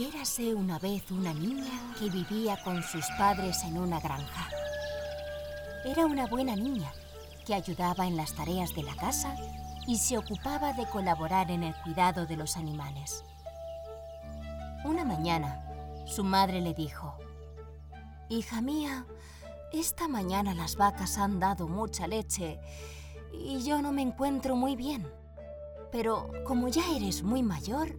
Érase una vez una niña que vivía con sus padres en una granja. Era una buena niña que ayudaba en las tareas de la casa y se ocupaba de colaborar en el cuidado de los animales. Una mañana, su madre le dijo, Hija mía, esta mañana las vacas han dado mucha leche y yo no me encuentro muy bien. Pero como ya eres muy mayor,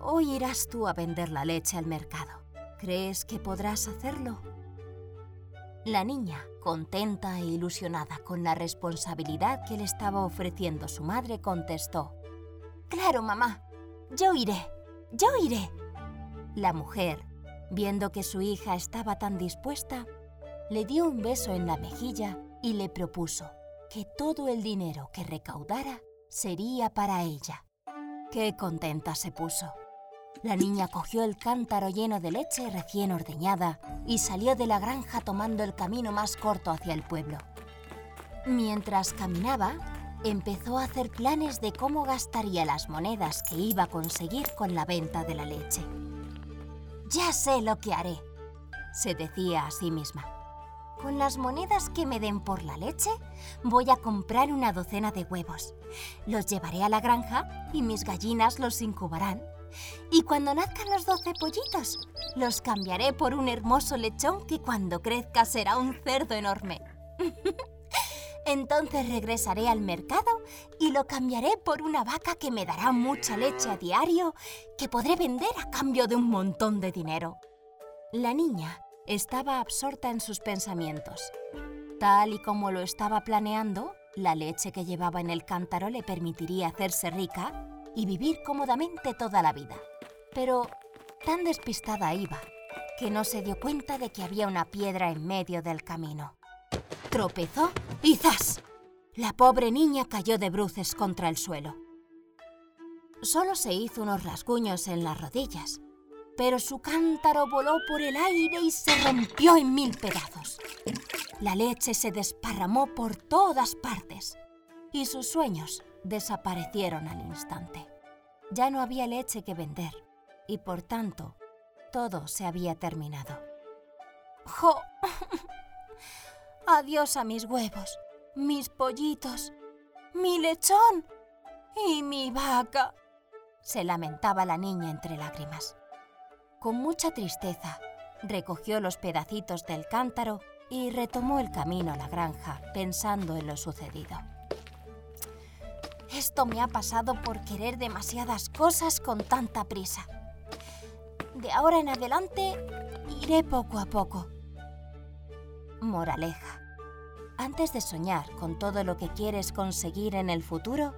hoy irás tú a vender la leche al mercado. ¿Crees que podrás hacerlo? La niña, contenta e ilusionada con la responsabilidad que le estaba ofreciendo su madre, contestó, Claro, mamá, yo iré, yo iré. La mujer, viendo que su hija estaba tan dispuesta, le dio un beso en la mejilla y le propuso que todo el dinero que recaudara sería para ella. Qué contenta se puso. La niña cogió el cántaro lleno de leche recién ordeñada y salió de la granja tomando el camino más corto hacia el pueblo. Mientras caminaba, empezó a hacer planes de cómo gastaría las monedas que iba a conseguir con la venta de la leche. Ya sé lo que haré, se decía a sí misma. Con las monedas que me den por la leche, voy a comprar una docena de huevos. Los llevaré a la granja y mis gallinas los incubarán y cuando nazcan los doce pollitos, los cambiaré por un hermoso lechón que cuando crezca será un cerdo enorme. Entonces regresaré al mercado y lo cambiaré por una vaca que me dará mucha leche a diario que podré vender a cambio de un montón de dinero. La niña estaba absorta en sus pensamientos. Tal y como lo estaba planeando, la leche que llevaba en el cántaro le permitiría hacerse rica y vivir cómodamente toda la vida. Pero tan despistada iba que no se dio cuenta de que había una piedra en medio del camino. Tropezó y ¡zas! La pobre niña cayó de bruces contra el suelo. Solo se hizo unos rasguños en las rodillas, pero su cántaro voló por el aire y se rompió en mil pedazos. La leche se desparramó por todas partes y sus sueños desaparecieron al instante. Ya no había leche que vender y por tanto todo se había terminado. ¡Jo! Adiós a mis huevos, mis pollitos, mi lechón y mi vaca, se lamentaba la niña entre lágrimas. Con mucha tristeza, recogió los pedacitos del cántaro y retomó el camino a la granja pensando en lo sucedido. Esto me ha pasado por querer demasiadas cosas con tanta prisa. De ahora en adelante iré poco a poco. Moraleja. Antes de soñar con todo lo que quieres conseguir en el futuro,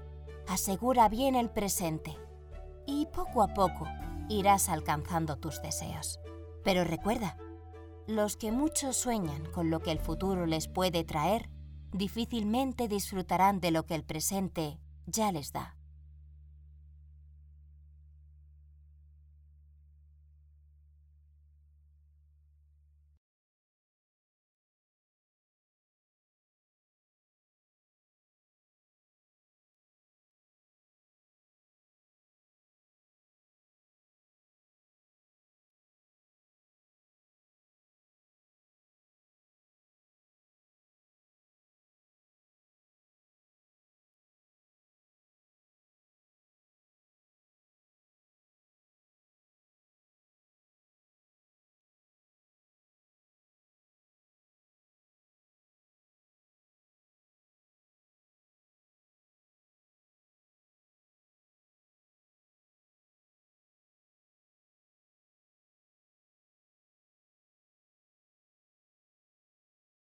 asegura bien el presente y poco a poco irás alcanzando tus deseos. Pero recuerda, los que mucho sueñan con lo que el futuro les puede traer, difícilmente disfrutarán de lo que el presente ya les da.